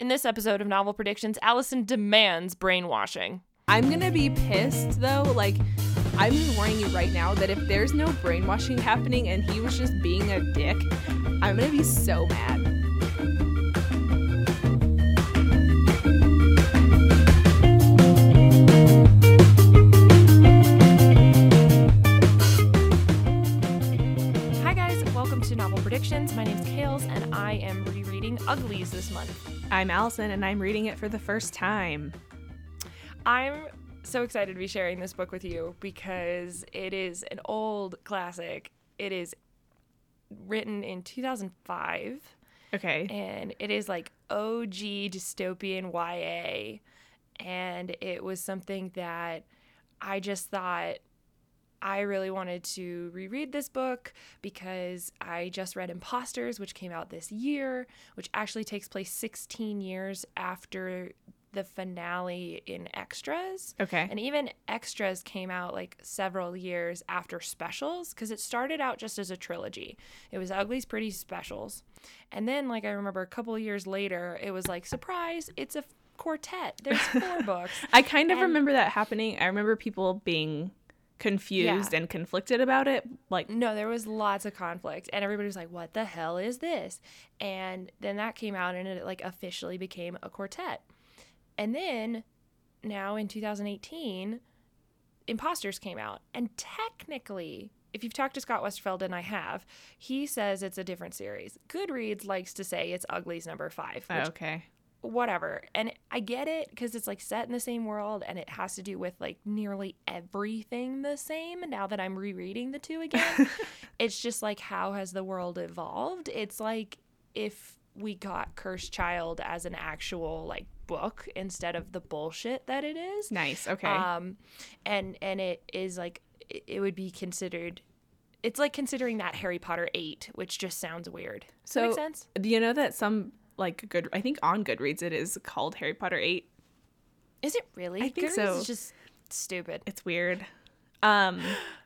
In this episode of Novel Predictions, Alyson demands brainwashing. I'm gonna be pissed though. Like, I'm just warning you right now that if there's no brainwashing happening and he was just being a dick, I'm gonna be so mad. Hi, guys. Welcome to Novel Predictions. My name's Kales, and I am rereading Uglies this month. I'm Alyson and I'm reading it for the first time. I'm so excited to be sharing this book with you because it is an old classic. It is written in 2005 Okay. and it is like OG dystopian YA. And it was something that I just thought I really wanted to reread this book because I just read Impostors, which came out this year, which actually takes place 16 years after the finale in Extras. Okay. And even Extras came out like several years after Specials because it started out just as a trilogy. It was Uglies Pretty Specials. And then, like, I remember a couple of years later, it was like, surprise, it's a quartet. There's four books. I kind of And- remember that happening. I remember people being confused Yeah. and conflicted about it. Like, No, there was lots of conflict, and everybody was like, "What the hell is this?" And then that came out, and it like officially became a quartet. And then, now in 2018, Impostors came out, and technically, if you've talked to Scott Westerfeld, and I have, he says it's a different series. Goodreads likes to say it's Uglies number five, which oh, okay. Whatever. And I get it because it's like set in the same world and it has to do with like nearly everything the same. Now that I'm rereading the two again, it's just like how has the world evolved? It's like if we got Cursed Child as an actual like book instead of the bullshit that it is. Nice. Okay. Um, and and it is like it, would be considered. It's like considering that Harry Potter eight, which just sounds weird. Does that make So- sense? Do you know that some like good? I think on Goodreads it is called Harry Potter Eight. Is it really? I think Goodreads so. Is just stupid. It's weird. Um.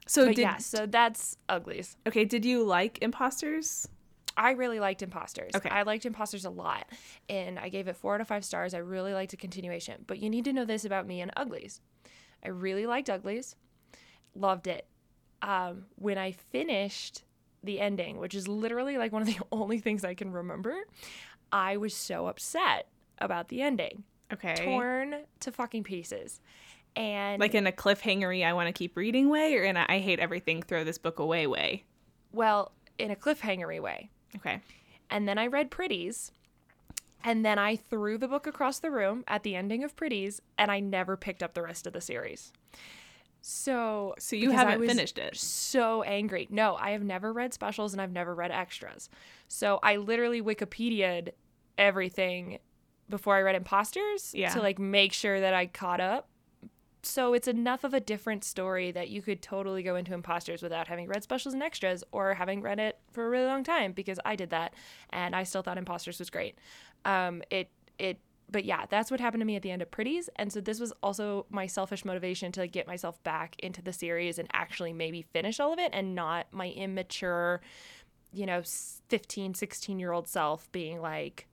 So did yeah, so that's Uglies. okay? Did you like Impostors? I really liked Impostors. Okay. I liked Impostors a lot, and I gave it four out of five stars. I really liked the continuation. But you need to know this about me and Uglies. I really liked Uglies, loved it. Um, when I finished the ending, which is literally like one of the only things I can remember, I was so upset about the ending, Okay. torn to fucking pieces. And Like in a cliffhangery, I want to keep reading way, or in a I hate everything, throw this book away way. well, in a cliffhangery way. Okay. And then I read Pretties. And then I threw the book across the room at the ending of Pretties, and I never picked up the rest of the series. So, So you haven't finished it. So angry. No, I have never read specials and I've never read extras. So I literally Wikipedia'd everything before I read Impostors Yeah. to like make sure that I caught up. So it's enough of a different story that you could totally go into Impostors without having read specials and extras or having read it for a really long time because I did that and I still thought Impostors was great. Um, it it but yeah, that's what happened to me at the end of Pretties. And so this was also my selfish motivation to get myself back into the series and actually maybe finish all of it and not my immature, you know, s- 15, 16 year old self being like,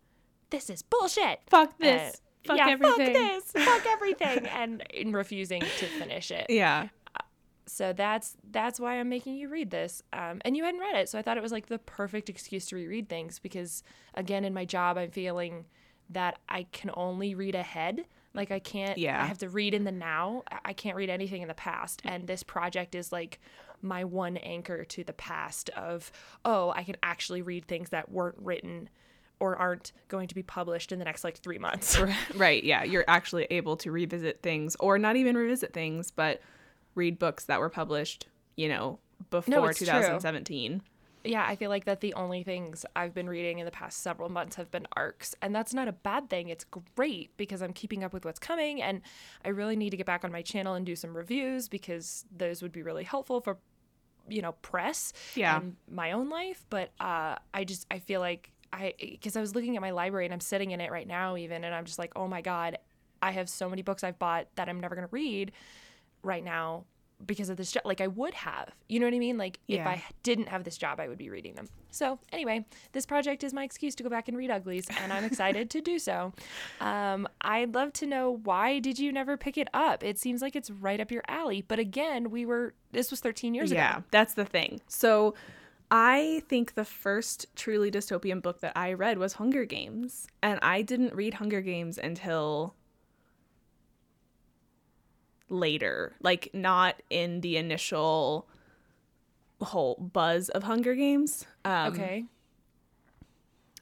this is bullshit. Fuck Uh, this. fuck yeah, everything. Fuck this. Fuck everything. and in refusing to finish it. Yeah. So that's that's why I'm making you read this. Um, and you hadn't read it, so I thought it was like the perfect excuse to reread things because again, in my job, I'm feeling that I can only read ahead. Like I can't. Yeah. I have to read in the now. I can't read anything in the past. And this project is like my one anchor to the past of oh, I can actually read things that weren't written or aren't going to be published in the next like three months. right. Yeah. You're actually able to revisit things, or not even revisit things, but read books that were published. You know, before true. 2017. yeah, I feel like that the only things I've been reading in the past several months have been arcs. And that's not a bad thing. It's great because I'm keeping up with what's coming. And I really need to get back on my channel and do some reviews because those would be really helpful for, you know, press Yeah. and my own life. But uh, I just, I feel like I, because I was looking at my library and I'm sitting in it right now, even, and I'm just like, oh my God, I have so many books I've bought that I'm never going to read right now because of this job. Like I would have. You know what I mean? Like if I didn't have this job, I would be reading them. So anyway, this project is my excuse to go back and read Uglies, and I'm excited to do so. Um, I'd love to know why did you never pick it up? It seems like it's right up your alley. But again, we were this was 13 years yeah, ago. that's the thing. So I think the first truly dystopian book that I read was Hunger Games. And I didn't read Hunger Games until later. Like not in the initial whole buzz of Hunger Games. Um, Okay.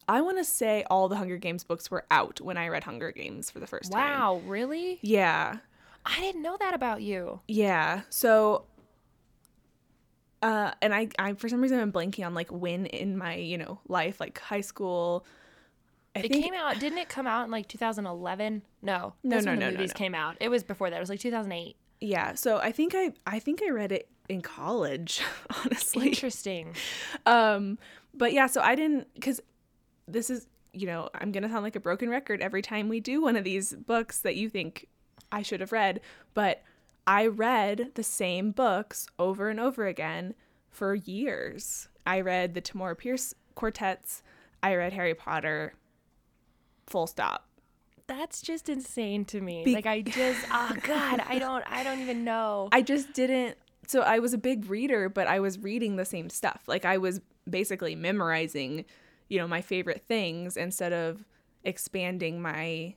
I want to say all the Hunger Games books were out when I read Hunger Games for the first time. Wow, really? Yeah. I didn't know that about you. Yeah. So uh and I I for some reason I'm blanking on like when in my, you know, life like high school I It think came out. Didn't it come out in like 2011? No, No, no, when no, the no, movies no. came out. It was before that. It was like 2008. yeah. So I think I I think I read it in college, honestly. Interesting. Um but yeah, so I didn't cuz this is, you know, I'm to sound like a broken record every time we do one of these books that you think I should have read, but I read the same books over and over again for years. I read the Tamora Pierce quartets, I read Harry Potter, full stop. That's just insane to me. Be- like I just, oh god, I don't, I don't even know. I just didn't. So I was a big reader, but I was reading the same stuff. Like I was basically memorizing, you know, my favorite things instead of expanding my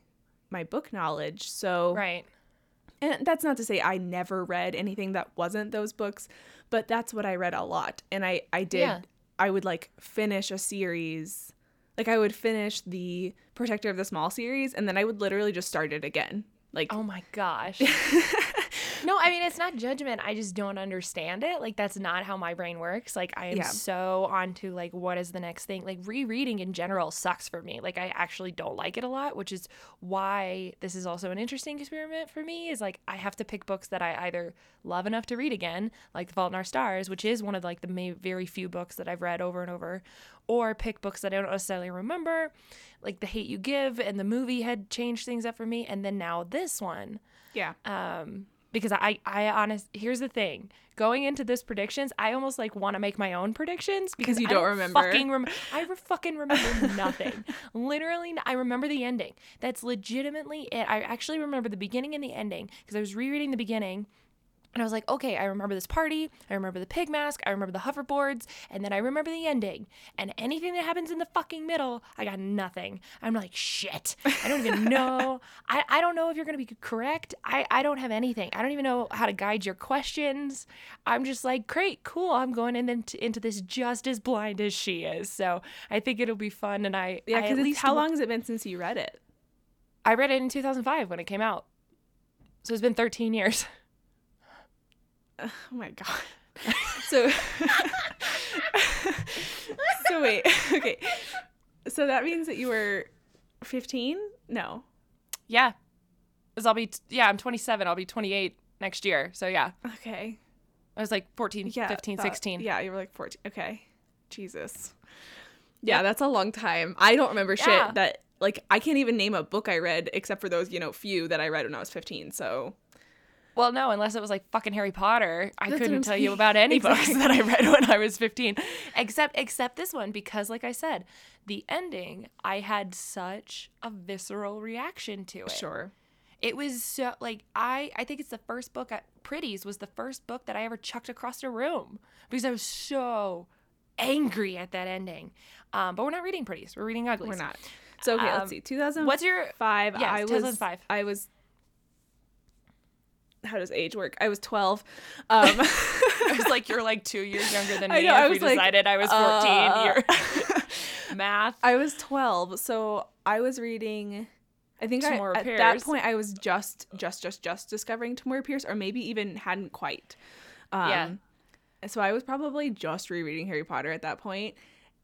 my book knowledge. So right. And that's not to say I never read anything that wasn't those books, but that's what I read a lot. And I I did Yeah. I would like finish a series. Like I would finish the Protector of the Small series and then I would literally just start it again. Like Oh my gosh. no, I mean it's not judgment. I just don't understand it. Like that's not how my brain works. Like I am Yeah. so onto like what is the next thing. Like rereading in general sucks for me. Like I actually don't like it a lot, which is why this is also an interesting experiment for me. Is like I have to pick books that I either love enough to read again, like The Fault in Our Stars, which is one of like the may- very few books that I've read over and over, or pick books that I don't necessarily remember, like The Hate You Give and the movie had changed things up for me, and then now this one yeah. um because I I honest here's the thing. Going into this predictions I almost like want to make my own predictions because you I don't remember. fucking rem- I re- fucking remember nothing. Literally I remember the ending. That's legitimately it. I actually remember the beginning and the ending because I was rereading the beginning and I was like, okay, I remember this party. I remember the pig mask. I remember the hoverboards. And then I remember the ending. And anything that happens in the fucking middle, I got nothing. I'm like, shit. I don't even know. I, I don't know if you're going to be correct. I, I don't have anything. I don't even know how to guide your questions. I'm just like, great, cool. I'm going in into, into this just as blind as she is. So I think it'll be fun. And I, Yeah, I at because least how long has it been since you read it? I read it in 2005 when it came out. So it's been 13 years. Oh my god. So So wait. Okay. So that means that you were 15? No. Yeah. Cause I'll be t- yeah, I'm 27. I'll be 28 next year. So yeah. Okay. I was like 14, Yeah. 15, that- 16. Yeah, you were like 14. Okay. Jesus. Yeah, that's a long time. I don't remember shit Yeah. that like I can't even name a book I read except for those, you know, few that I read when I was 15. So Well, no, unless it was like fucking Harry Potter, I That's couldn't tell you about any books that I read when I was 15. Except except this one because like I said, the ending, I had such a visceral reaction to it. sure. It was so like I I think it's the first book at Pretties was the first book that I ever chucked across a room because I was so angry at that ending. Um, but we're not reading Pretties. We're reading Uglies. We're not. So okay, Um, let's see. 2005 What's your Yes, I was 2005. I was How does age work? I was 12. Um I was like you're like 2 years younger than me. I know, I if we was like, decided I was 14. uh, math. I was 12, so I was reading. I think I, at that point I was just, just, just, just discovering Tamora Pierce, or maybe even hadn't quite. Um, Yeah. So I was probably just rereading Harry Potter at that point,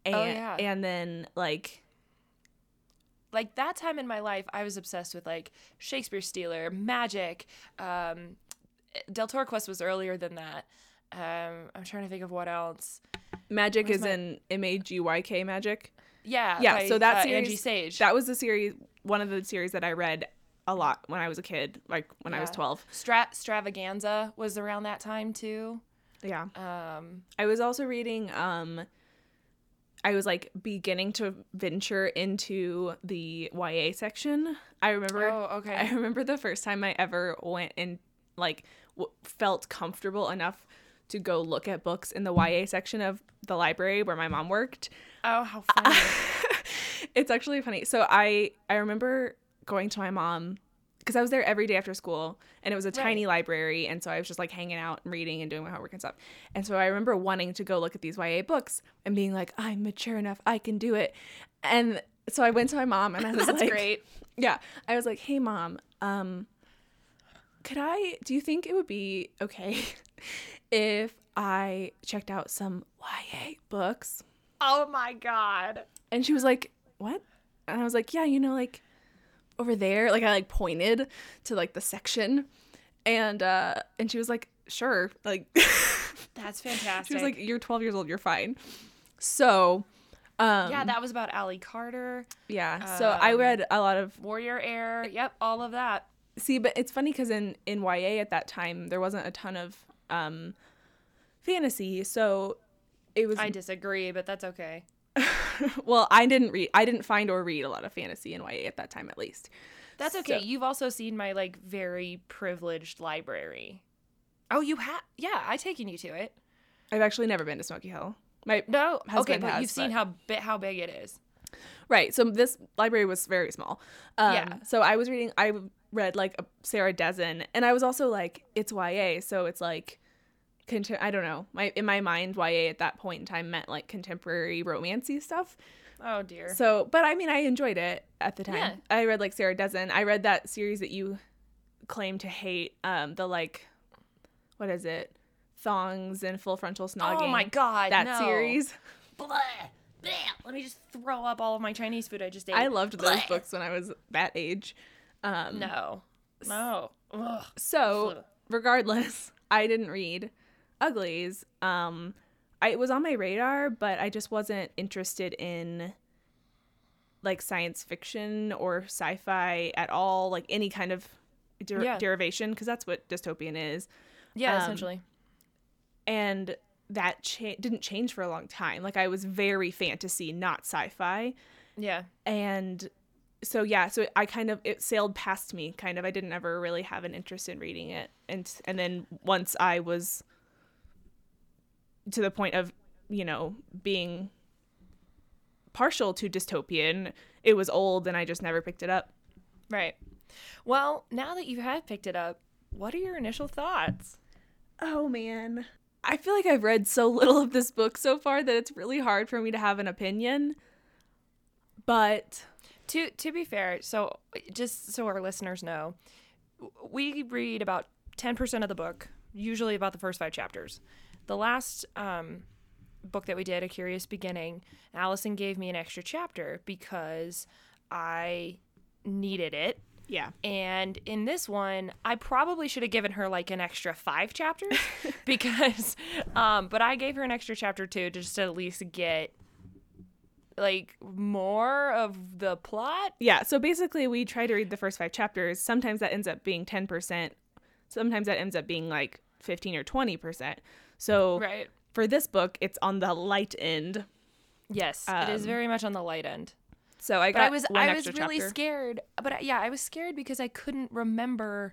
and Oh, yeah. and then like like that time in my life, I was obsessed with like Shakespeare Stealer, Magyk. Um, Deltora Quest was earlier than that. Um, I'm trying to think of what else. magic Where's is my- in M A G Y K Magyk. Yeah, Yeah, by, so that uh, series Angie Sage. That was the series, one of the series that I read a lot when I was a kid, like when I was 12. Stra- Stravaganza was around that time too. Yeah. Um, I was also reading um I was like beginning to venture into the YA section. I remember oh, okay. I remember the first time I ever went and like w- felt comfortable enough to go look at books in the YA section of the library where my mom worked. oh, how funny. it's actually funny. So I I remember going to my mom because I was there every day after school and it was a tiny library and so I was just like hanging out and reading and doing my homework and stuff. And so I remember wanting to go look at these YA books and being like, I'm mature enough, I can do it. And so I went to my mom and I was That's like, great. yeah, I was like, "Hey mom, um could I do you think it would be okay if I checked out some YA books?" Oh my god. And she was like, "What?" And I was like, "Yeah, you know like over there." Like I like pointed to like the section. And uh and she was like, "Sure." Like That's fantastic. she was like, "You're 12 years old, you're fine." So, um yeah, that was about Ally Carter, yeah. So I um, read a lot of Warrior Air. Yep, all of that. See, but it's funny because in in YA at that time there wasn't a ton of um fantasy, so it was I disagree, but that's okay. well. I didn't read, I didn't find or read a lot of fantasy in YA at that time, at least. That's okay. So- You've also seen my like very privileged library. Oh, you have? Yeah, I taken you to it. I've actually never been to Smoky Hill. My No, okay, but has, you've seen how big how big it is. right, so this library was very small. Um, Yeah. So I was reading. I read like a Sarah Dessen, and I was also like, it's YA, so it's like. Contem- I don't know. My in my mind, YA at that point in time meant like contemporary romancy stuff. Oh dear. So, but I mean, I enjoyed it at the time. Yeah. I read like Sarah Dessen. I read that series that you claim to hate. Um, the like, what is it? Thongs and full frontal snogging. oh my god, that no. series. Blah, blah. Let me just throw up all of my Chinese food I just ate. I loved those books when I was that age. Um, No, no. Ugh. So, regardless, I didn't read Uglies. Um, I, it was on my radar, but I just wasn't interested in like science fiction or sci-fi at all, like any kind of der- Yeah. derivation, because that's what dystopian is. Yeah, Um, essentially. And that cha- didn't change for a long time. Like I was very fantasy, not sci-fi. Yeah. and so yeah so i kind of it sailed past me kind of i didn't ever really have an interest in reading it and and then once i was to the point of you know being partial to dystopian it was old and i just never picked it up Right. Well, now that you have picked it up, what are your initial thoughts? oh man i feel like i've read so little of this book so far that it's really hard for me to have an opinion but To to be fair, so just so our listeners know, we read about 10% of the book, usually about the first 5 chapters. The last um book that we did, A Curious Beginning, Alyson gave me an extra chapter because I needed it. yeah And in this one, I probably should have given her like an extra five chapters because, um, but I gave her an extra chapter too, just to at least get like more of the plot. Yeah, so basically we try to read the first five chapters. Sometimes that ends up being 10%. Sometimes that ends up being like 15 or 20%. So Right. for this book, it's on the light end. Yes, it is Um, very much on the light end. So I But got I was I was really chapter. scared. But I- yeah, I was scared because I couldn't remember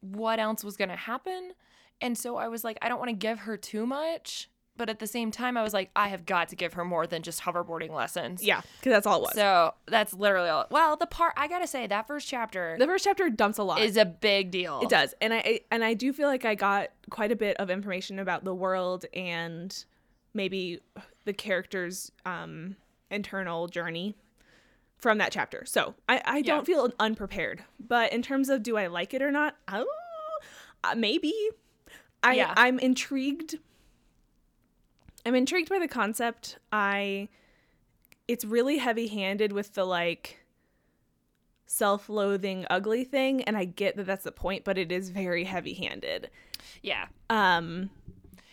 what else was gonna happen, and so I was like, I don't want to give her too much. But at the same time, I was like, I have got to give her more than just hoverboarding lessons. Yeah, because that's all it was. So that's literally all. Well, the part I gotta say that first chapter the first chapter dumps a lot. is a big deal. It does, and I and I do feel like I got quite a bit of information about the world and maybe the character's um, internal journey from that chapter. So I, I don't feel unprepared. But in terms of do I like it or not, oh, uh, maybe. I Yeah. I'm intrigued. I'm intrigued by the concept. I it's really heavy-handed with the like self-loathing ugly thing and I get that that's the point, but it is very heavy-handed. Yeah. Um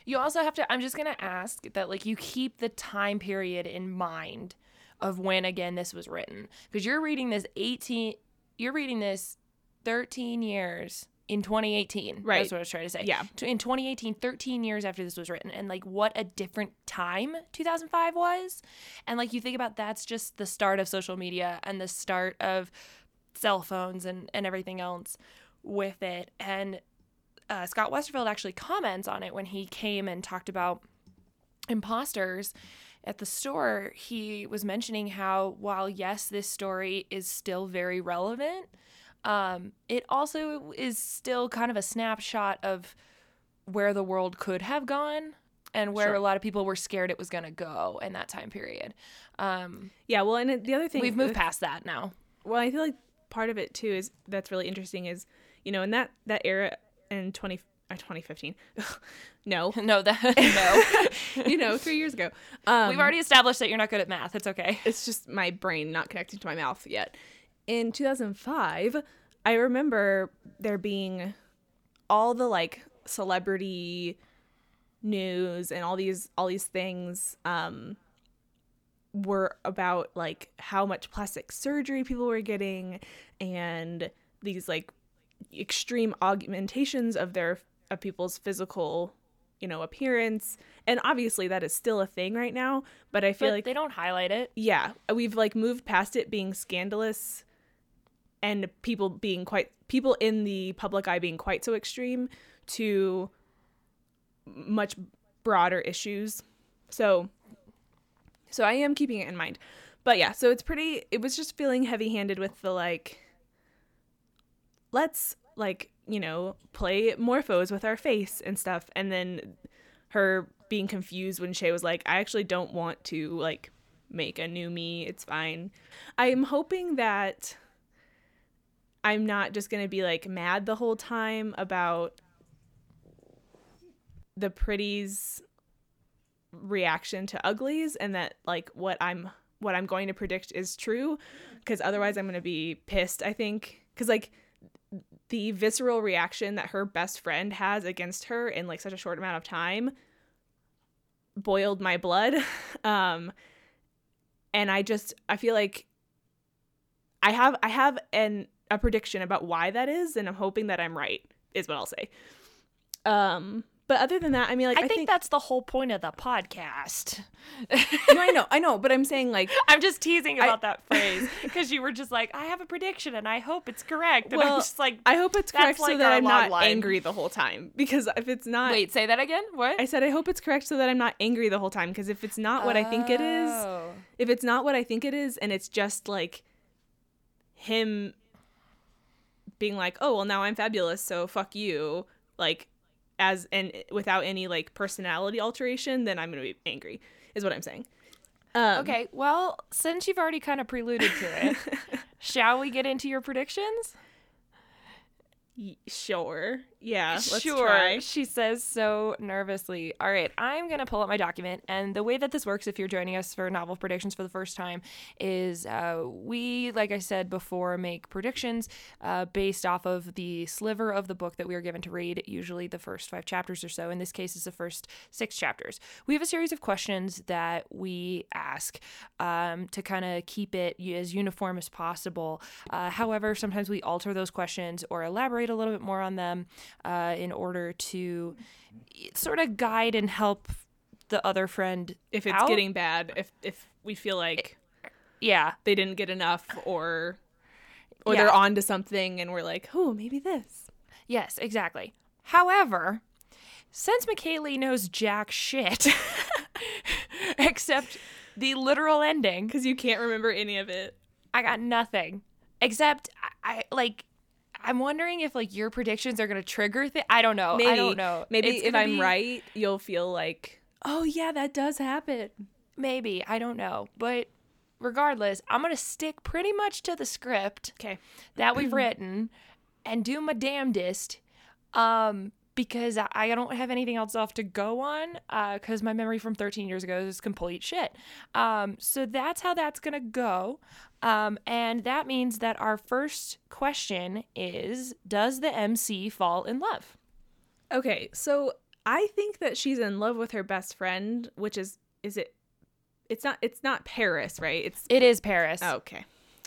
You also have to. I'm just gonna ask that like you keep the time period in mind of when again this was written because you're reading this 18. You're reading this 13 years in 2018. Right. That's what I was trying to say. Yeah. In 2018, 13 years after this was written, and like what a different time 2005 was. And like you think about that's just the start of social media and the start of cell phones and, and everything else with it. And uh, Scott Westerfeld actually comments on it when he came and talked about Impostors at the store. He was mentioning how, while yes, this story is still very relevant, um, it also is still kind of a snapshot of where the world could have gone and where Sure. a lot of people were scared it was going to go in that time period. Um, Yeah, well, and the other thing we've moved past that now. Well, I feel like part of it too is that's really interesting is you know in that that era in 20 uh, 2015 no No, that no. you know three years ago um We've already established that you're not good at math. It's okay. it's just my brain not connecting to my mouth yet. In 2005, I remember there being all the like celebrity news and all these all these things um were about like how much plastic surgery people were getting and these like extreme augmentations of their of people's physical you know appearance and obviously that is still a thing right now but i feel But like they don't highlight it. yeah we've like moved past it being scandalous and people being quite people in the public eye being quite so extreme to much broader issues. So so i am keeping it in mind. But yeah so it's pretty it was just feeling heavy handed with the like let's like you know play morphos with our face and stuff. And then her being confused when Shay was like I actually don't want to like make a new me. It's fine. I'm hoping that i'm not just going to be like mad the whole time about the pretties reaction to uglies and that like what i'm what i'm going to predict is true because otherwise i'm going to be pissed i think. Because like the visceral reaction that her best friend has against her in like such a short amount of time boiled my blood. Um and i just i feel like i have i have an a prediction about why that is and i'm hoping that i'm right is what i'll say um but other than that i mean like I, i, think, that's the whole point of the podcast. no, i know i know but i'm saying like I'm just teasing I- about that phrase because you were just like, I have a prediction and I hope it's correct. And Well, I'm just like, i hope it's correct so like that i'm not line. angry the whole time because if it's not wait, say that again. What? i said i hope it's correct so that i'm not angry the whole time because if it's not what i think it is Oh. if it's not what I think it is and it's just like him being like, "Oh, well now I'm fabulous, so fuck you." Like as and without any like personality alteration, then I'm going to be angry. Is what I'm saying. Um, Okay, well, since you've already kind of preluded to it, shall we get into your predictions? y- Sure. Yeah, let's sure. try. She says so nervously. All right, I'm going to pull up my document. And the way that this works, if you're joining us for novel predictions for the first time, is uh, we, like I said before, make predictions uh, based off of the sliver of the book that we are given to read, usually the first five chapters or so. In this case, it's the first six chapters. We have a series of questions that we ask um, to kind of keep it as uniform as possible. Uh, however, sometimes we alter those questions or elaborate a little bit more on them uh, in order to sort of guide and help the other friend If it's out. getting bad, if if we feel like yeah they didn't get enough or or Yeah. they're on to something and we're like, "Oh, maybe this." yes exactly however since mckaylee knows jack shit except the literal ending Cuz you can't remember any of it. i got nothing except i, I like i'm wondering if like your predictions are gonna trigger thi- i don't know maybe i don't know Maybe It's if I'm be- right, you'll feel like, oh yeah, that does happen. maybe i don't know but regardless i'm gonna stick pretty much to the script Okay. that we've written and do my damnedest um because I- don't have anything else left to go on because my memory from 13 years ago is complete shit. Um, so that's how that's going to go. Um, and that means that our first question is Does the MC fall in love? Okay, so I think that she's in love with her best friend, which is is it? It's not. It's not Paris, right? It's It is Paris. okay.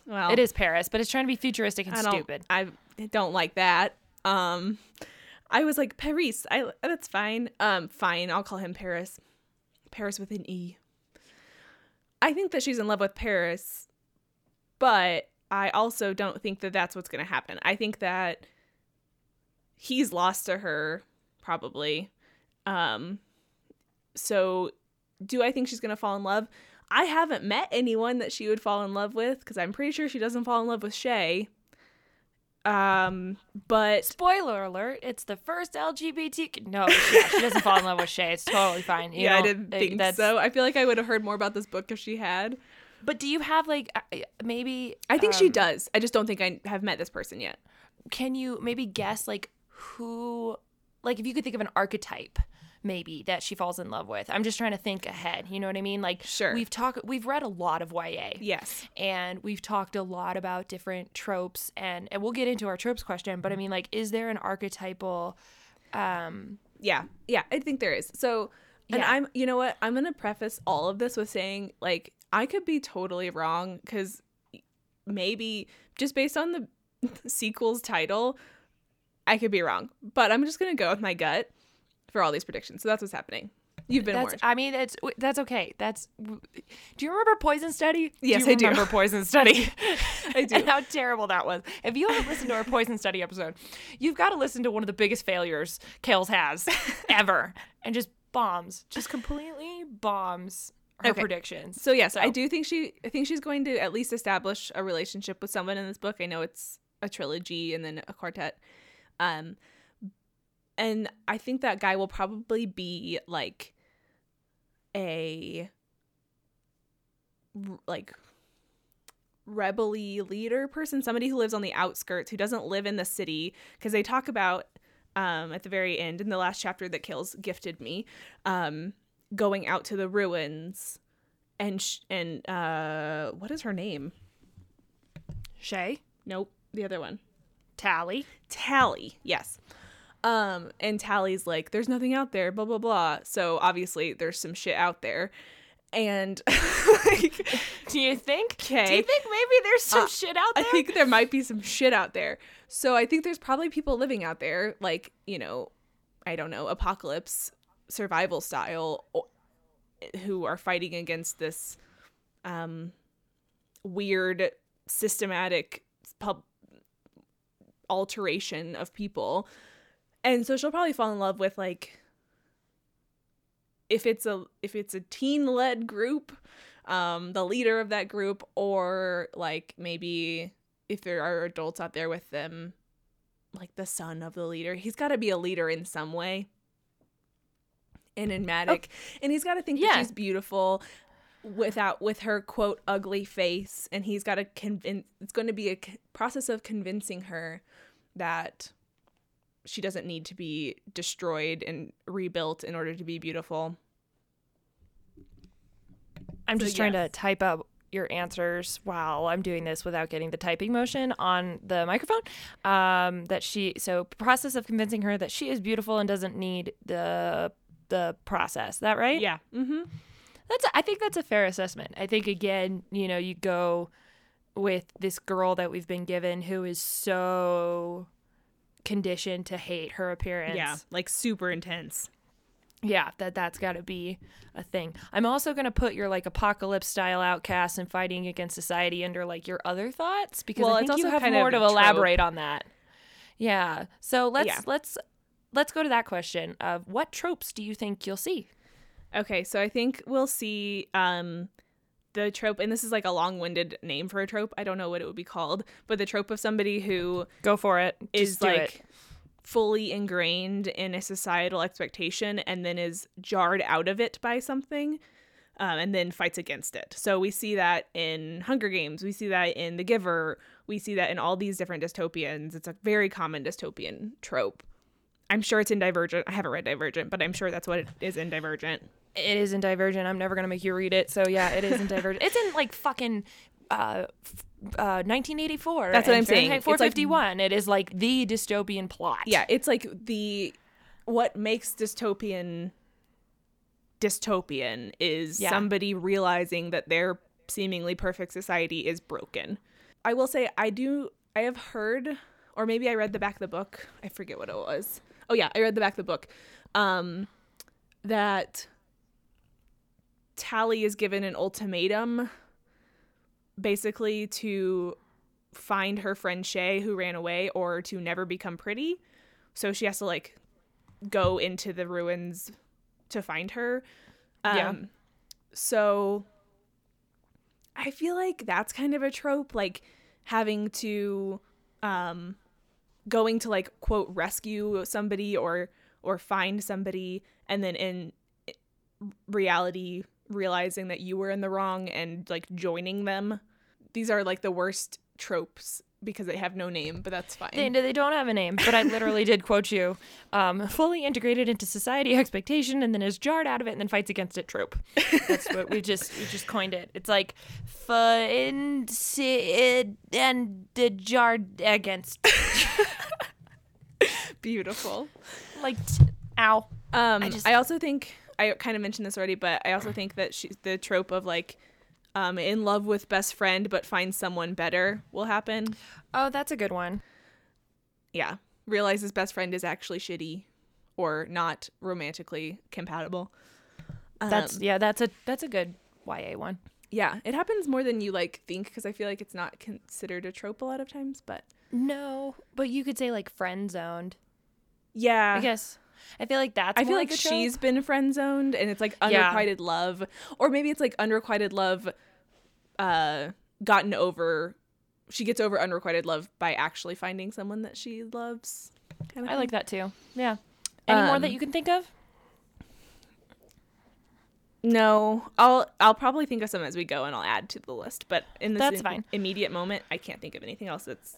Well, It is Paris, but it's trying to be futuristic and I stupid. I don't like that. Um, I was like Paris. I that's fine. Um, fine. I'll call him Paris. Paris with an E. I think that she's in love with Paris, but I also don't think that that's what's going to happen. I think that he's lost to her probably. Um, so do I think she's going to fall in love? I haven't met anyone that she would fall in love with because I'm pretty sure she doesn't fall in love with Shay. Um, but Spoiler alert, it's the first LGBT. No, yeah, she doesn't fall in love with Shay. It's totally fine. You yeah, I didn't uh, think that's- so. I feel like I would have heard more about this book if she had. But do you have like maybe? I think she um, does. I just don't think I have met this person yet. Can you maybe guess like who? Like if you could think of an archetype, maybe that she falls in love with. I'm just trying to think ahead. You know what I mean? Like Sure. We've talked. We've read a lot of YA. Yes. and we've talked a lot about different tropes and, and we'll get into our tropes question but i mean like is there an archetypal um Yeah. Yeah, I think there is. So, and Yeah. I'm, you know what? I'm going to preface all of this with saying, like, I could be totally wrong because maybe just based on the sequel's title, I could be wrong. But I'm just going to go with my gut for all these predictions. So that's what's happening. You've been that's warned. i mean that's that's okay that's do you remember poison study Yes, do I do. remember poison study I do. and how terrible that was if you haven't listened to our poison study episode you've got to listen to one of the biggest failures kales has ever and just bombs just completely bombs her Okay. predictions So yes, I do think she I think she's going to at least establish a relationship with someone in this book. I know it's a trilogy and then a quartet. Um and I think that guy will probably be like a like rebelly leader person, somebody who lives on the outskirts, who doesn't live in the city. Because they talk about um at the very end in the last chapter that Kales gifted me um going out to the ruins and sh- and uh what is her name? Shay? Nope the other one. Tally? Tally yes um and tally's like there's nothing out there blah blah blah so obviously there's some shit out there and like do you think do you think maybe there's some Uh, shit out there? I think there might be some shit out there. So I think there's probably people living out there, like, you know, I don't know, apocalypse survival style, who are fighting against this um, weird systematic pub alteration of people. And so she'll probably fall in love with like if it's a if it's a teen led group, um, the leader of that group, or like maybe if there are adults out there with them, like the son of the leader. He's got to be a leader in some way. Enigmatic, and he's got to think that she's beautiful without with her quote ugly face, and he's got to convince. It's going to be a c- process of convincing her that she doesn't need to be destroyed and rebuilt in order to be beautiful. I'm So, just trying yes. to type up your answers while I'm doing this without getting the typing motion on the microphone. Um, that she so process of convincing her that she is beautiful and doesn't need the the process. That right? Yeah. Mm-hmm. That's I think that's a fair assessment. I think again, you know, you go with this girl that we've been given who is so conditioned to hate her appearance. Yeah. Like super intense. Yeah, that that's got to be a thing. I'm also going to put your like apocalypse style outcasts and fighting against society under like your other thoughts because Well, I think you also have more to trope. elaborate on that. Yeah. So let's Yeah. let's let's go to that question of what tropes do you think you'll see? Okay, so I think we'll see um the trope and this is like a long-winded name for a trope. I don't know what it would be called, but the trope of somebody who Go for it. is Just like it. fully ingrained in a societal expectation and then is jarred out of it by something um, and then fights against it. So we see that in Hunger Games, we see that in The Giver, we see that in all these different dystopians. It's a very common dystopian trope. I'm sure it's in Divergent. I haven't read Divergent, but I'm sure that's what it is in Divergent. It is in Divergent. I'm never gonna make you read it. So yeah, it is in Divergent. it's in like fucking uh, f- uh 1984. That's what I'm saying. Fahrenheit It's like- 451. it is like the dystopian plot. Yeah, it's like the what makes dystopian dystopian is Yeah. somebody realizing that their seemingly perfect society is broken. I will say I do I have heard or maybe I read the back of the book. I forget what it was. Oh yeah, I read the back of the book. Um, that Tally is given an ultimatum, basically to find her friend Shay who ran away, or to never become pretty. So she has to like go into the ruins to find her. Um, Yeah. So I feel like that's kind of a trope, like having to, um, going to like quote rescue somebody or or find somebody, and then in reality realizing that you were in the wrong and like joining them. These are like the worst tropes because they have no name, but that's fine. They, they don't have a name, but I literally did quote you. Um, fully integrated into society expectation, and then is jarred out of it, and then fights against it. Trope. That's what we just we just coined it. It's like fun and the jarred against. Beautiful. Like, t- ow. Um, I, just- also think I kind of mentioned this already, but I also think that she, the trope of like um, in love with best friend but finds someone better will happen. Oh, that's a good one. Yeah, realizes best friend is actually shitty or not romantically compatible. That's Um, yeah. That's a that's a good YA one. yeah, it happens more than you like think because I feel like it's not considered a trope a lot of times, but No, but you could say like friend zoned. yeah, I guess. I feel like that's. I feel like of the trope. she's been friend zoned and it's like Yeah. unrequited love. Or maybe it's like unrequited love uh gotten over she gets over unrequited love by actually finding someone that she loves. Kind of I like that too. Yeah. Any more that Um, you can think of? No, I'll I'll probably think of some as we go and I'll add to the list, but in this That's im- fine. immediate moment, I can't think of anything else that's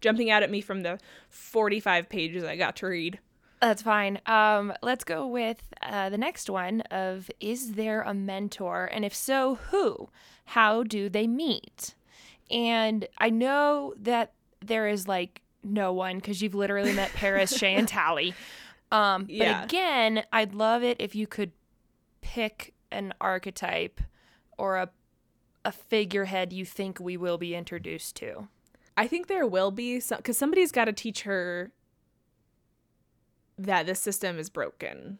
jumping out at me from the 45 pages I got to read. That's fine. Um, let's go with uh, the next one of Is there a mentor? And if so, who? How do they meet? And I know that there is like no one because you've literally met Paris, Shay, and Tally. Um, but Yeah. again, I'd love it if you could pick an archetype or a a figurehead you think we will be introduced to. I think there will be some because somebody's got to teach her that the system is broken.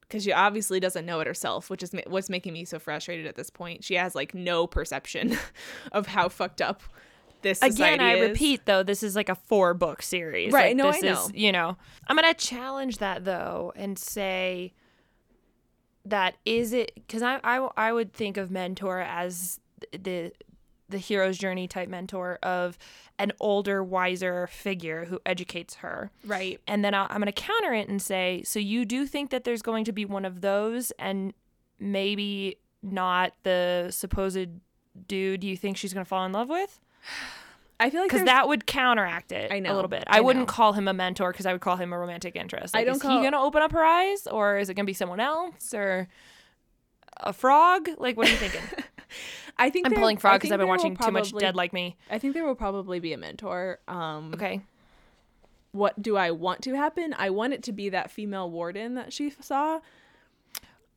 Because she obviously doesn't know it herself, which is ma- what's making me so frustrated at this point. She has like no perception of how fucked up this Again, I is. repeat though, this is like a four book series. Right, Like, no, I know. Is, you know, I'm gonna challenge that though and say that is it because I, I I would think of mentor as the the hero's journey type mentor of an older, wiser figure who educates her. right. And then I'll, I'm going to counter it and say, so you do think that there's going to be one of those and maybe not the supposed dude you think she's going to fall in love with? I feel like Because that would counteract it I know, a little bit. I I, wouldn't know. call him a mentor because I would call him a romantic interest. I don't is call- he going to open up her eyes or is it going to be someone else or a frog? Like, what are you thinking? I think I'm pulling I frog because I've been watching too much Dead Like Me. I think there will probably be a mentor. Um, Okay. What do I want to happen? I want it to be that female warden that she saw.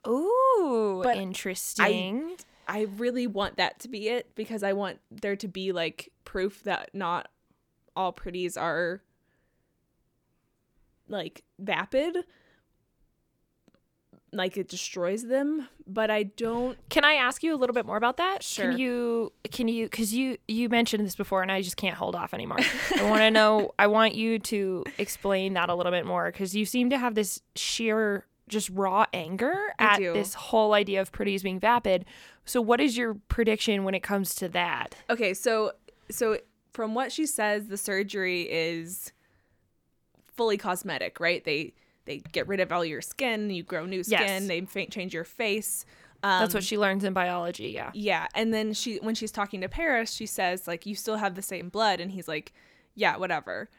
Ooh, But interesting. I really want that to be it because I want there to be like proof that not all pretties are like vapid. Like it destroys them, but I don't. Can I ask you a little bit more about that? Sure. Can you can you cuz you you mentioned this before and I just can't hold off anymore. I want to know I want you to explain that a little bit more cuz you seem to have this sheer just raw anger at this whole idea of pretties being vapid. So what is your prediction when it comes to that? Okay, so so from what she says, the surgery is fully cosmetic, right? They they get rid of all your skin, you grow new skin, Yes. they fa- change your face. Um, That's what she learns in biology, yeah. Yeah, and then she when she's talking to Paris, she says like you still have the same blood and he's like, "Yeah, whatever."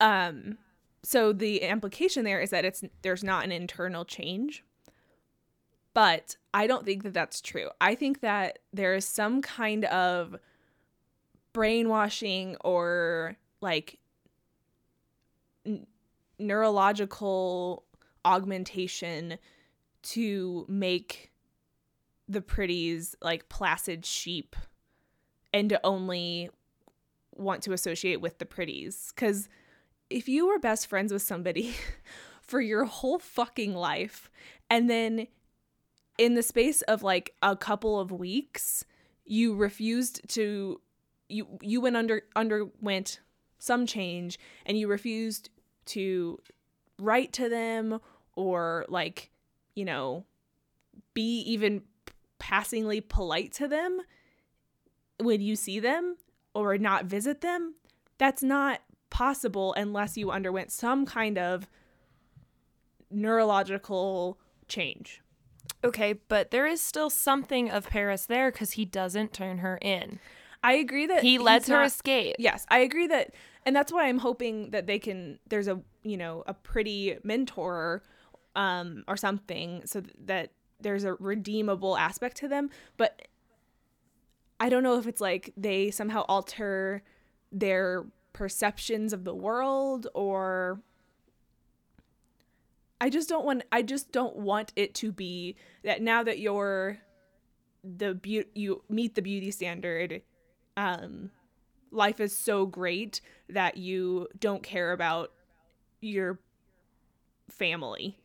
Um so the implication there is that it's there's not an internal change. But I don't think that that's true. I think that there is some kind of brainwashing or like neurological augmentation to make the pretties like placid sheep and to only want to associate with the pretties. Cuz if you were best friends with somebody for your whole fucking life and then in the space of like a couple of weeks you refused to you you went under underwent some change and you refused to write to them or like you know be even passingly polite to them when you see them or not visit them that's not possible unless you underwent some kind of neurological change Okay, but there is still something of Peris there because he doesn't turn her in. I agree that He lets her not- escape. Yes, I agree that, and that's why I'm hoping that they can. There's a you know a pretty mentor, um, or something, so that there's a redeemable aspect to them. But I don't know if it's like they somehow alter their perceptions of the world, or I just don't want. I just don't want it to be that now that you're the beauty you meet the beauty standard um life is so great that you don't care about your family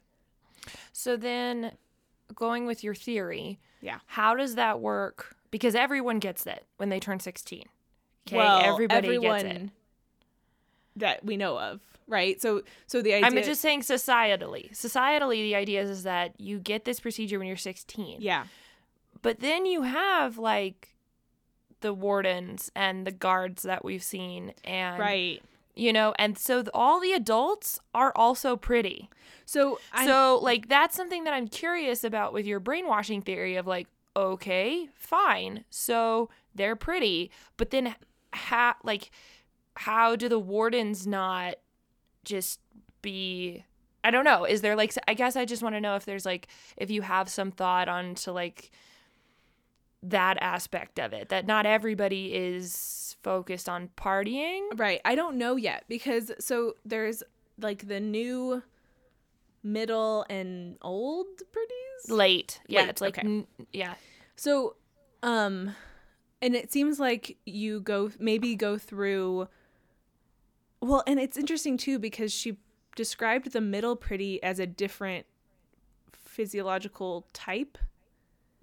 So then, going with your theory, Yeah. how does that work? Because everyone gets it when they turn 16. Okay, well everybody everyone gets it. that we know of right so so the idea I'm just saying societally. Societally, the idea is, is that you get this procedure when you're 16. yeah But then you have like the wardens and the guards that we've seen and right. you know and so th- all the adults are also pretty. So I, so like that's something that i'm curious about with your brainwashing theory of like okay fine so they're pretty but then how like how do the wardens not just be i don't know is there like I guess i just want to know if there's like if you have some thought on to like that aspect of it that not everybody is focused on partying right i don't know yet because so there's like the new middle and old pretties late yeah Late, it's like okay. n- yeah So, um, and it seems like you go maybe go through. Well, and it's interesting too because she described the middle pretty as a different physiological type.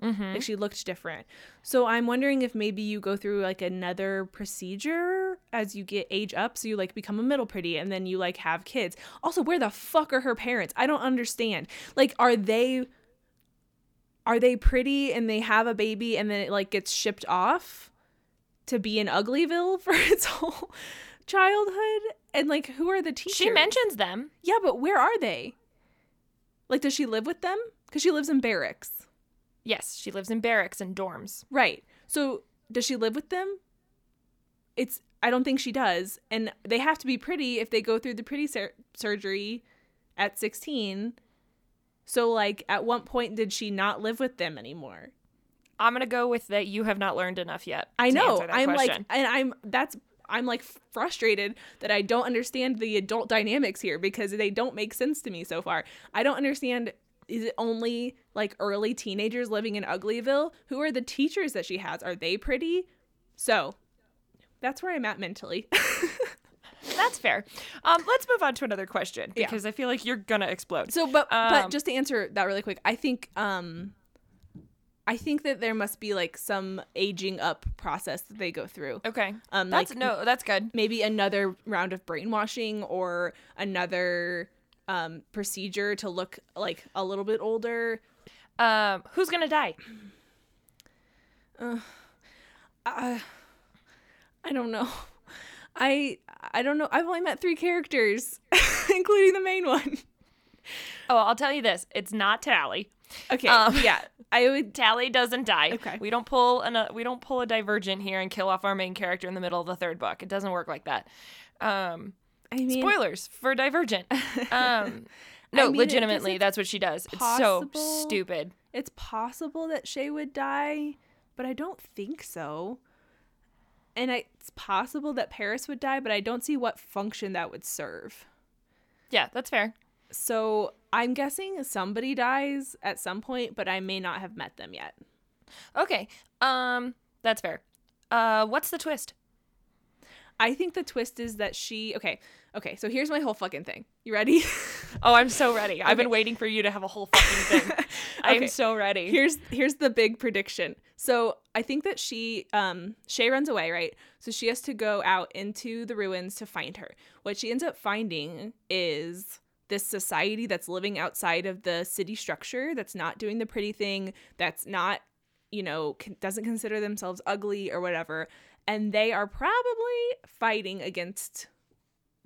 Mm-hmm. Like she looked different. So I'm wondering if maybe you go through like another procedure as you get age up. So you like become a middle pretty and then you like have kids. Also, where the fuck are her parents? I don't understand. Like, are they are they pretty and they have a baby and then it like gets shipped off to be in Uglyville for its whole childhood? And like who are the teachers? she mentions them Yeah, but where are they? Like does she live with them? Cuz she lives in barracks. Yes she lives in barracks and dorms Right. So does she live with them? It's I don't think she does. And they have to be pretty if they go through the pretty sur- surgery at 16. So like at what point did she not live with them anymore? i'm gonna go with that you have not learned enough yet I know. I'm like and I'm that's I'm like frustrated that I don't understand the adult dynamics here because they don't make sense to me so far. I don't understand is it only like early teenagers living in Uglyville? Who are the teachers that she has? Are they pretty? So, that's where I'm at mentally. that's fair um let's move on to another question Yeah. because i feel like you're gonna explode So, but Um, but just to answer that really quick, I think um I think that there must be like some aging up process that they go through. okay Um, that's like no that's good maybe another round of brainwashing or another um procedure to look like a little bit older. um who's gonna die Uh, I don't know. I I don't know. I've only met three characters, including the main one. oh i'll tell you this it's not tally Okay, Um, yeah, I would. Tally doesn't die. Okay. We don't pull an, uh, we don't pull a divergent here and kill off our main character in the middle of the third book. It doesn't work like that. Um, I mean, spoilers for Divergent. Um, no, I mean, legitimately, that's what she does. It's so stupid. it's possible that Shay would die, but I don't think so. And I, it's possible that Peris would die, but I don't see what function that would serve. Yeah, that's fair. So I'm guessing somebody dies at some point, but I may not have met them yet. Okay. Um, that's fair. Uh, what's the twist? I think the twist is that she okay, okay, so here's my whole fucking thing. You ready? Oh, I'm so ready. I've been waiting for you to have a whole fucking thing. I'm so ready. here's here's the big prediction. So I think that she um Shay runs away, right? So she has to go out into the ruins to find her. What she ends up finding is this society that's living outside of the city structure, that's not doing the pretty thing, that's not, you know, doesn't consider themselves ugly or whatever, and they are probably fighting against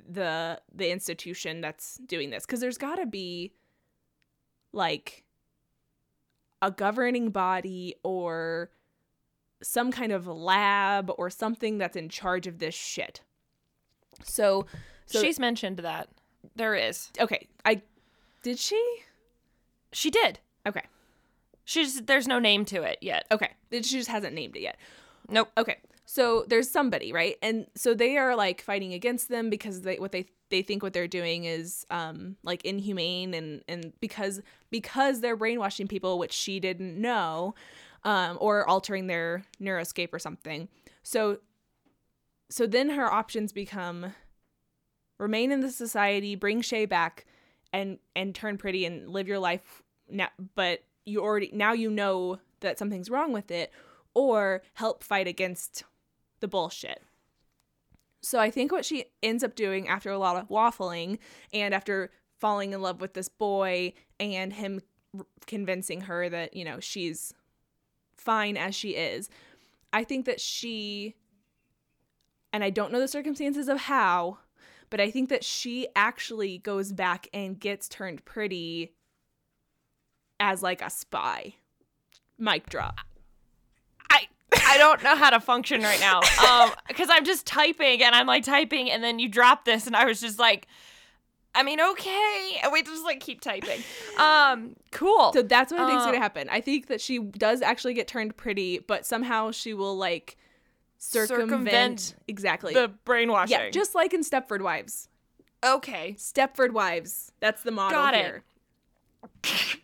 the the institution that's doing this because there's got to be like a governing body or some kind of lab or something that's in charge of this shit. So, so She's mentioned that. There is. okay. I did she? She did. Okay. She's there's no name to it yet. Okay. She just hasn't named it yet. Nope. Okay. So there's somebody, right? And so they are like fighting against them because they what they they think what they're doing is um like inhumane and and because because they're brainwashing people which she didn't know um or altering their neuroscape or something. So so then her options become remain in the society, bring Shay back and and turn pretty and live your life now but you already now you know that something's wrong with it or help fight against the bullshit. So I think what she ends up doing after a lot of waffling and after falling in love with this boy and him convincing her that, you know, she's fine as she is, I think that she and I don't know the circumstances of how, but I think that she actually goes back and gets turned pretty as like a spy. Mic drop. I don't know how to function right now. Um, because I'm just typing and I'm like typing and then you drop this and I was just like, I mean, okay, and we just like keep typing. Um, cool. So that's what I think is Uh, gonna happen. I think that she does actually get turned pretty, but somehow she will like circumvent, Circumvent exactly. the brainwashing. yeah, just like in Stepford Wives. okay. Stepford Wives. That's the model Got it. here.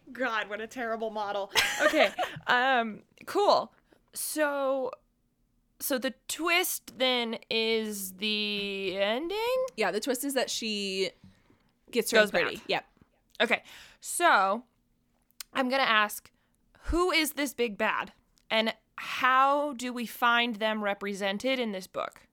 God, what a terrible model. Okay. um cool. So so the twist then is the ending? Yeah, the twist is that she gets turned Goes pretty. back. Yep. Okay. So I'm going to ask who is this big bad and how do we find them represented in this book?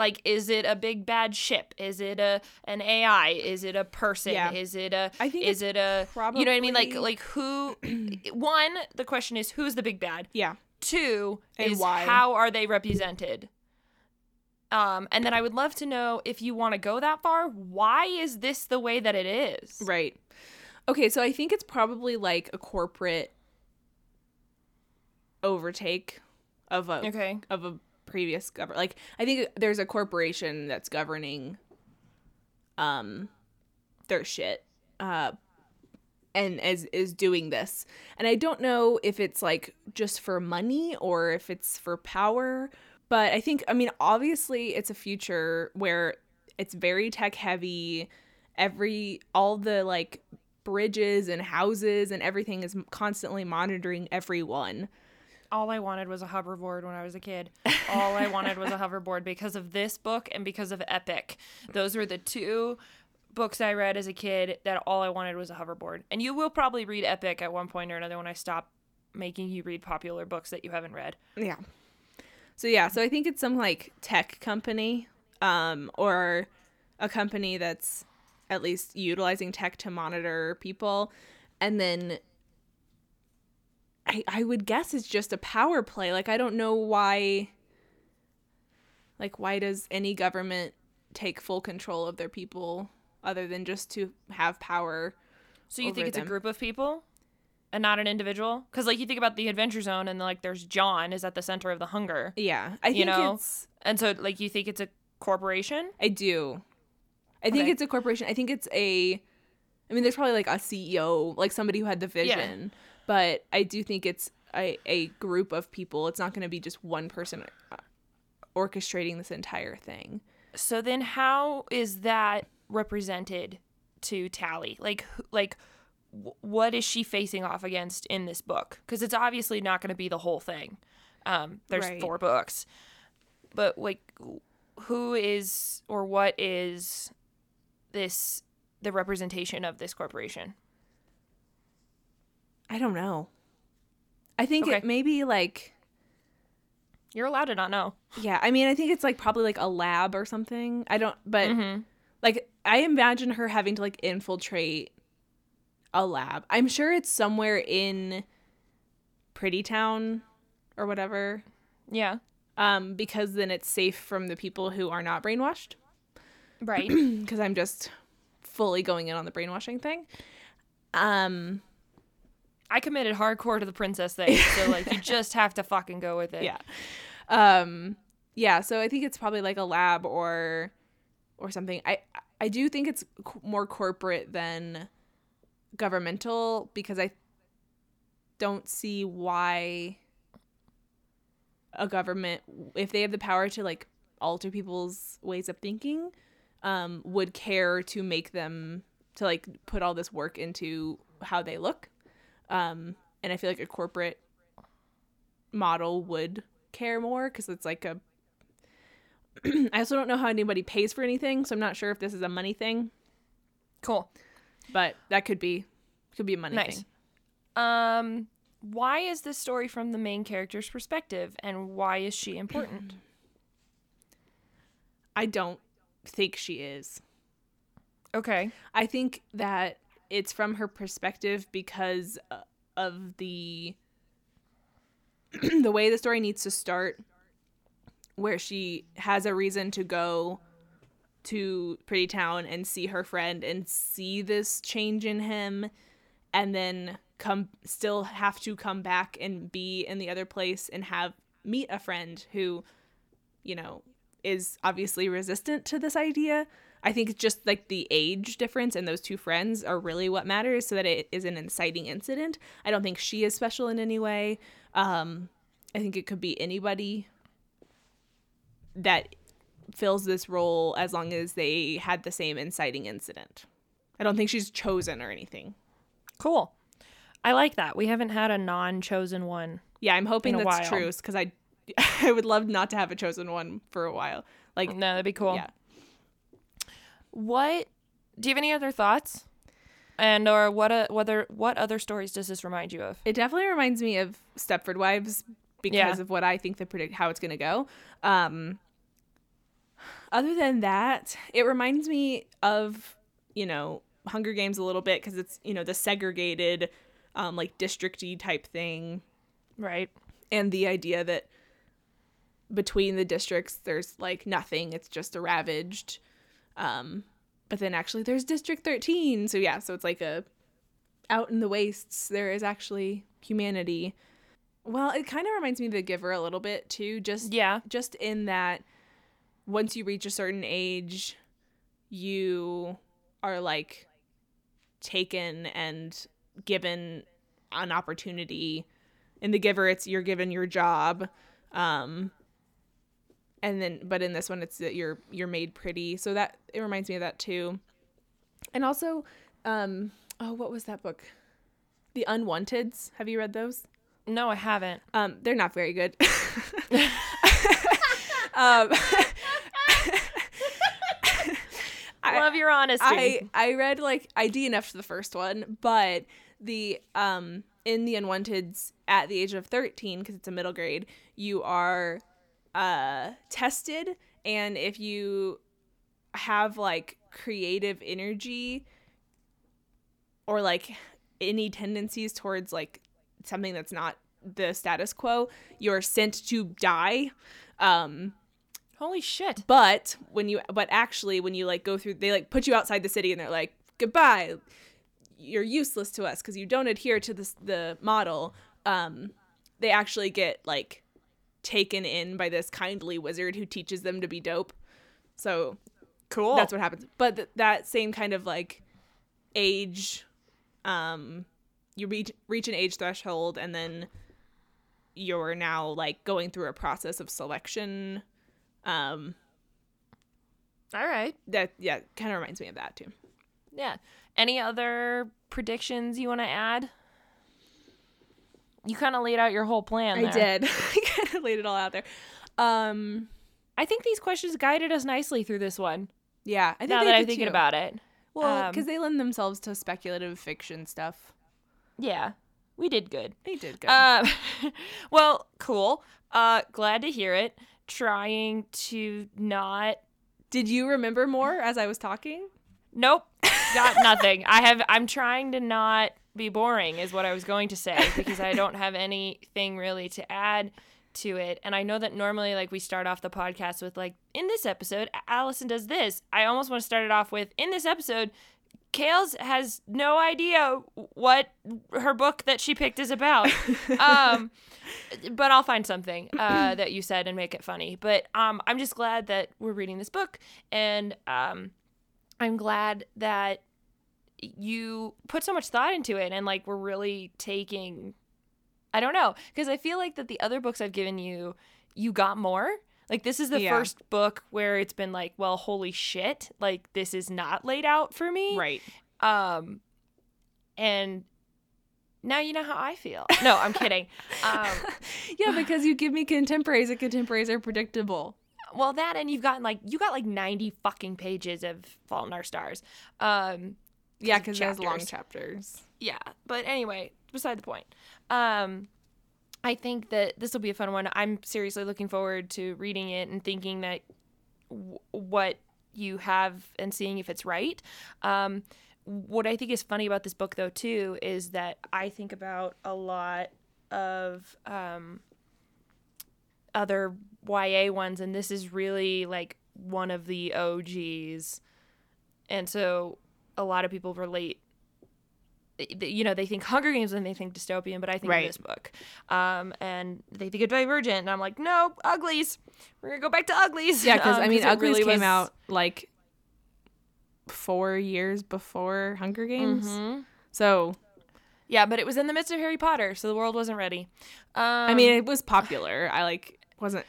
Like is it a big bad ship? Is it a an AI? Is it a person? Yeah. Is it a I think is it a you know what I mean like like who one the question is who's the big bad? Yeah. Two And is why. how are they represented? Um, and then I would love to know if you want to go that far, why is this the way that it is? Right. Okay, so I think it's probably like a corporate overtake of a Okay. of a previous government. Like I think there's a corporation that's governing um their shit. Uh and is is doing this. And I don't know if it's like just for money or if it's for power, but I think I mean obviously it's a future where it's very tech heavy. Every all the like bridges and houses and everything is constantly monitoring everyone. All I wanted was a hoverboard when I was a kid. All I wanted was a hoverboard because of this book and because of Epic. Those were the two books I read as a kid that all I wanted was a hoverboard. And you will probably read Epic at one point or another when I stop making you read popular books that you haven't read. Yeah. So yeah, so I think it's some like tech company um or a company that's at least utilizing tech to monitor people and then I I would guess it's just a power play. Like I don't know why like why does any government take full control of their people other than just to have power? So you think it's them. a group of people and not an individual? Because like you think about the Adventure Zone and like there's John is at the center of the hunger, Yeah. I think You know? it's and so like you think it's a corporation? I do. I think Okay. it's a corporation. I think it's a. I mean, there's probably like a CEO, like somebody who had the vision, but I do think it's a, a group of people. It's not going to be just one person uh, orchestrating this entire thing. So then how is that represented to Tally? Like like what is she facing off against in this book? Cuz it's obviously not going to be the whole thing. Um there's Right. four books. but like who is or what is this the representation of this corporation? I don't know. I think Okay. it may be like You're allowed to not know. yeah, I mean I think it's like probably like a lab or something. I don't but Mm-hmm. like I imagine her having to like infiltrate a lab. I'm sure it's somewhere in Pretty Town or whatever. Yeah. Um because then it's safe from the people who are not brainwashed Right. because I'm just fully going in on the brainwashing thing. Um I committed hardcore to the princess thing, so like you just have to fucking go with it. yeah. Um yeah so i think it's probably like a lab or or something. I i do think it's more corporate than governmental because i don't see why a government if they have the power to like alter people's ways of thinking um would care to make them to like put all this work into how they look um and i feel like a corporate model would care more because it's like a I also don't know how anybody pays for anything, so I'm not sure if this is a money thing, Cool. but that could be could be a money Nice. thing. Um why is this story from the main character's perspective and why is she important? I don't think she is. okay. I think that it's from her perspective because uh, of the the way the story needs to start where she has a reason to go to Pretty Town and see her friend and see this change in him and then come still have to come back and be in the other place and have meet a friend who you know is obviously resistant to this idea i think it's just like the age difference and those two friends are really what matters so that it is an inciting incident i don't think she is special in any way um i think it could be anybody that fills this role as long as they had the same inciting incident i don't think she's chosen or anything Cool. I like that. We haven't had a non-chosen one. Yeah, I'm hoping that's while. true because I, I would love not to have a chosen one for a while. Like, No, that'd be cool. yeah, What do you have any other thoughts? And or what uh, whether what other stories does this remind you of? it definitely reminds me of Stepford Wives because Yeah. of what I think the predict how it's gonna go. Um, other than that, it reminds me of you know Hunger Games a little bit because it's you know the segregated, um, like districty type thing. Right. and the idea that between the districts there's like nothing it's just a ravaged um but then actually there's district 13 so yeah so it's like a out in the wastes there is actually humanity. Well it kind of reminds me of the giver a little bit too just Yeah. just in that once you reach a certain age you are like taken and given an opportunity. In the giver it's you're given your job um and then but in this one it's that you're you're made pretty. So that it reminds me of that too. And also um oh what was that book? The unwanteds. Have you read those? No, I haven't. um they're not very good. Um I- Love your honesty. I I read like I DNF'd the first one, but the um in the Unwanteds at the age of 13 because it's a middle grade, you are uh tested and if you have like creative energy or like any tendencies towards like something that's not the status quo, you're sent to die. Um Holy shit. but when you but actually when you like go through they like put you outside the city and they're like goodbye you're useless to us because you don't adhere to this the model um they actually get like taken in by this kindly wizard who teaches them to be dope so Cool. that's what happens but th- that same kind of like age um you reach reach an age threshold and then you're now like going through a process of selection um All right. that yeah kind of reminds me of that too Yeah. Any other predictions you want to add? You kind of laid out your whole plan. i there. did i kind of laid it all out there um I think these questions guided us nicely through this one. Yeah, I think now that I'm thinking too. about it. Well, Um, because they lend themselves to speculative fiction stuff. Yeah, we did good. They did good. Um, well, cool. Uh, glad to hear it. Trying to not. did you remember more as I was talking? Nope, got nothing. I have. I'm trying to not be boring, is what I was going to say, because I don't have anything really to add to it. And I know that normally, like, we start off the podcast with like, in this episode, Alyson does this. I almost want to start it off with, in this episode. Kales has no idea what her book that she picked is about. um, but I'll find something uh, that you said and make it funny. But um, I'm just glad that we're reading this book, and um, I'm glad that you put so much thought into it, and like we're really taking. I don't know because I feel like that the other books I've given you, you got more. Like this is the Yeah. first book where it's been like, well, holy shit, like this is not laid out for me. Right. Um, and now you know how I feel. No, I'm kidding. Um, Yeah, because you give me contemporaries, and contemporaries are predictable. well, that and you've gotten like you got like 90 fucking pages of Fault in Our Stars. Um, Yeah, because there's long chapters. chapters. yeah, but anyway, beside the point. Um, I think that this will be a fun one. I'm seriously looking forward to reading it and thinking that w- what you have and seeing if it's right. Um, what I think is funny about this book, though, too, is that I think about a lot of um, other YA ones, and this is really like one of the OGs. And so a lot of people relate you know they think Hunger Games and they think dystopian, but I think Right. this book, um, and they think of Divergent, and I'm like, no, Uglies. We're gonna go back to Uglies. Yeah, because Um, I mean, Uglies really came was- out like four years before Hunger Games. Mhm. So Yeah, but it was in the midst of Harry Potter, so the world wasn't ready. Um, I mean, it was popular. I like wasn't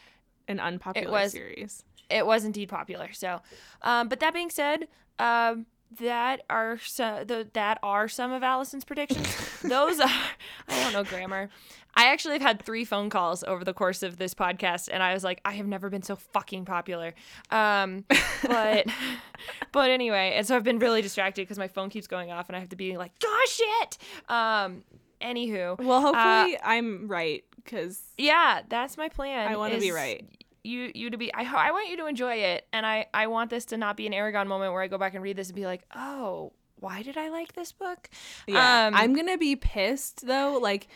an unpopular was. series. it was indeed popular. So, um, but that being said, um, that are so the, that are some of Alyson's predictions. Those are I don't know grammar. I actually have had three phone calls over the course of this podcast, and I was like, I have never been so fucking popular. Um, but but anyway, and so I've been really distracted because my phone keeps going off, and I have to be like, gosh, shit. Um, anywho, Well, hopefully I'm right because yeah, that's my plan. I wanna be right. You you to be I I want you to enjoy it and I I want this to not be an Eragon moment where I go back and read this and be like, "Oh, why did I like this book?" yeah, Um, I'm gonna be pissed though. Like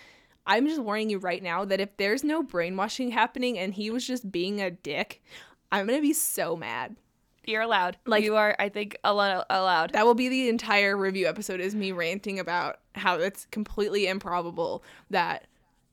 I'm just warning you right now that if there's no brainwashing happening and he was just being a dick, I'm gonna be so mad. You're allowed. Like- you are I think allo- allowed. That will be the entire review episode is me ranting about how it's completely improbable that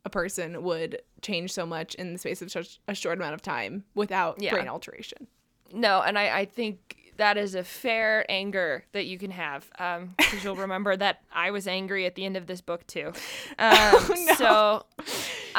a person would change so much in the space of such a short amount of time without Yeah. brain alteration. No, and I I think that is a fair anger that you can have um because you'll remember that I was angry at the end of this book too. Um no. so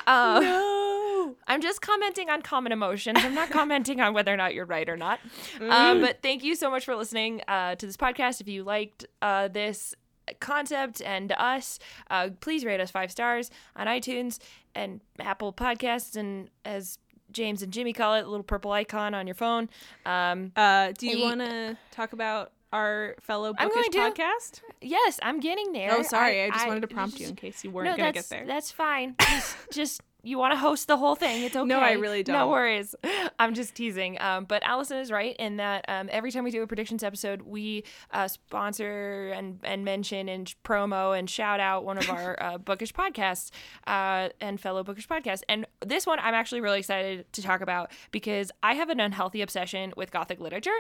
uh, no. I'm just commenting on common emotions. I'm not commenting on whether or not you're right or not. Mm. Um, but thank you so much for listening uh, to this podcast. If you liked uh, this concept and us, uh, please rate us five stars on iTunes and Apple Podcasts, and as James and Jimmy call it, a little purple icon on your phone. Um, Uh, do you want to talk about our fellow bookish going to. podcast? yes, I'm getting there. Oh, sorry. I, just wanted to prompt you in case you weren't no, going to get there. that's fine. Just, just you want to host the whole thing. It's okay. No, I really don't. No worries. I'm just teasing. Um, but Alyson is right in that um, every time we do a predictions episode, we uh, sponsor and and mention and promo and shout out one of our uh, bookish podcasts uh, and fellow bookish podcasts. And this one, I'm actually really excited to talk about because I have an unhealthy obsession with Gothic literature,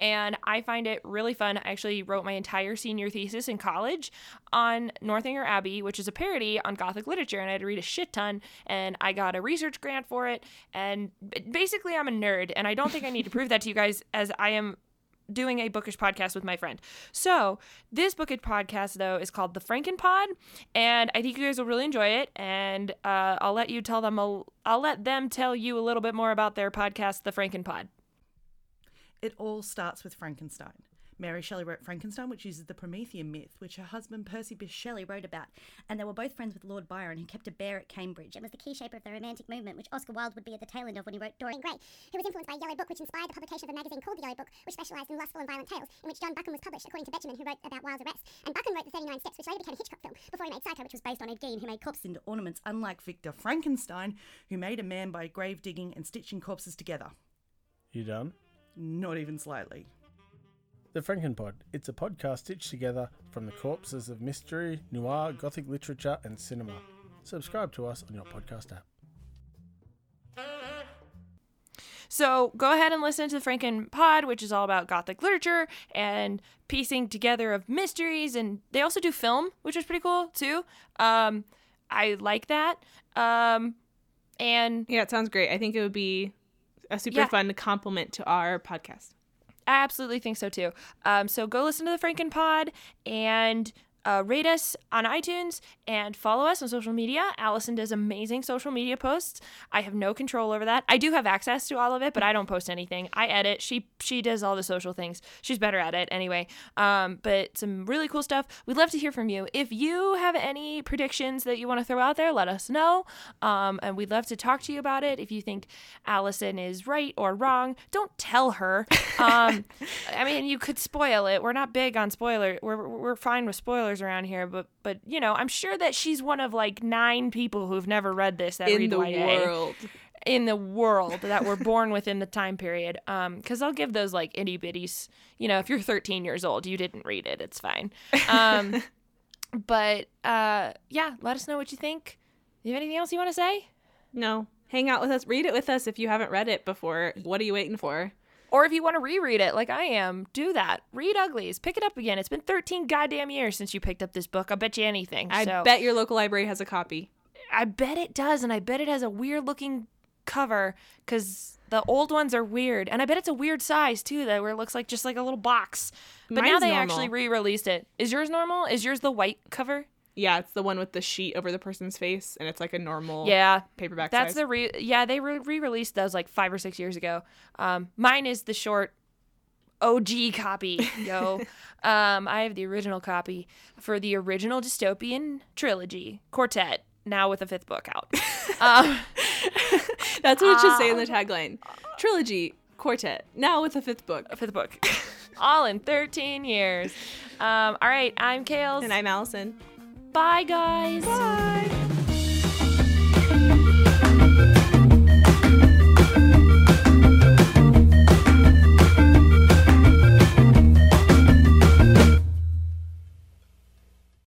and I find it really fun. I actually wrote my entire senior thesis in college on Northanger Abbey, which is a parody on Gothic literature, and I had to read a shit ton, and I got a research grant for it. And basically, I'm a nerd, and I don't think I need to prove that to you guys, as I am doing a bookish podcast with my friend. So this bookish podcast though is called the Frankenpod, and I think you guys will really enjoy it. And uh, I'll let you tell them. A, I'll let them tell you a little bit more about their podcast, the Frankenpod. It all starts with Frankenstein. Mary Shelley wrote Frankenstein, which uses the Promethean myth, which her husband Percy Bysshe Shelley wrote about. And they were both friends with Lord Byron, who kept a bear at Cambridge. and was the key shaper of the Romantic movement, which Oscar Wilde would be at the tail end of when he wrote Dorian Gray, who was influenced by Yellow Book, which inspired the publication of a magazine called The Yellow Book, which specialised in lustful and violent tales, in which John Buchan was published, according to Betjeman, who wrote about Wilde's arrest. And Buchan wrote The 39 Steps, which later became a Hitchcock film, before he made Psycho, which was based on Ed Gein, who made Corpse into ornaments, unlike Victor Frankenstein, who made a man by grave digging and stitching corpses together. You done? Not even slightly. The Frankenpod. It's a podcast stitched together from the corpses of mystery, noir, gothic literature, and cinema. Subscribe to us on your podcast app. So go ahead and listen to the Franken Pod, which is all about Gothic literature and piecing together of mysteries. And they also do film, which is pretty cool too. Um, I like that. Um, and Yeah, it sounds great. I think it would be a super Yeah. fun complement to our podcast. I absolutely think so too. Um, so go listen to the Franken Pod and uh, rate us on iTunes and follow us on social media. Alyson does amazing social media posts. I have no control over that. I do have access to all of it, but I don't post anything. I edit. She she does all the social things. She's better at it anyway. Um, but some really cool stuff. We'd love to hear from you. If you have any predictions that you want to throw out there, let us know. Um, and we'd love to talk to you about it. If you think Alyson is right or wrong, don't tell her. Um, I mean, you could spoil it. We're not big on spoiler. We're we're fine with spoilers around here, but but you know, I'm sure that she's one of like nine people who've never read this that In read the YA world. in the world that were born within the time period. Um, because I'll give those like itty bitties. You know, if you're 13 years old, you didn't read it, it's fine. Um, but uh, yeah, let us know what you think. You have anything else you want to say? No. Hang out with us. Read it with us if you haven't read it before. What are you waiting for? Or if you want to reread it like I am, do that. Read Uglies. Pick it up again. It's been 13 goddamn years since you picked up this book. I'll bet you anything. I so bet your local library has a copy. I bet it does, and I bet it has a weird looking cover because the old ones are weird, and I bet it's a weird size too, that where it looks like just like a little box. But now they normal. actually re-released it. Is yours normal? Is yours the white cover? Yeah, it's the one with the sheet over the person's face, and it's like a normal Yeah, paperback that's size. the re. Yeah, they re- re-released those like five or six years ago. Um, mine is the short. OG copy, yo. um, I have the original copy for the original dystopian trilogy, Quartet, now with a fifth book out. um, That's what it should say in the tagline. Trilogy, quartet, now with a fifth book. fifth book. All in 13 years. Um, all right, I'm Kales. And I'm Alyson. Bye, guys. Bye.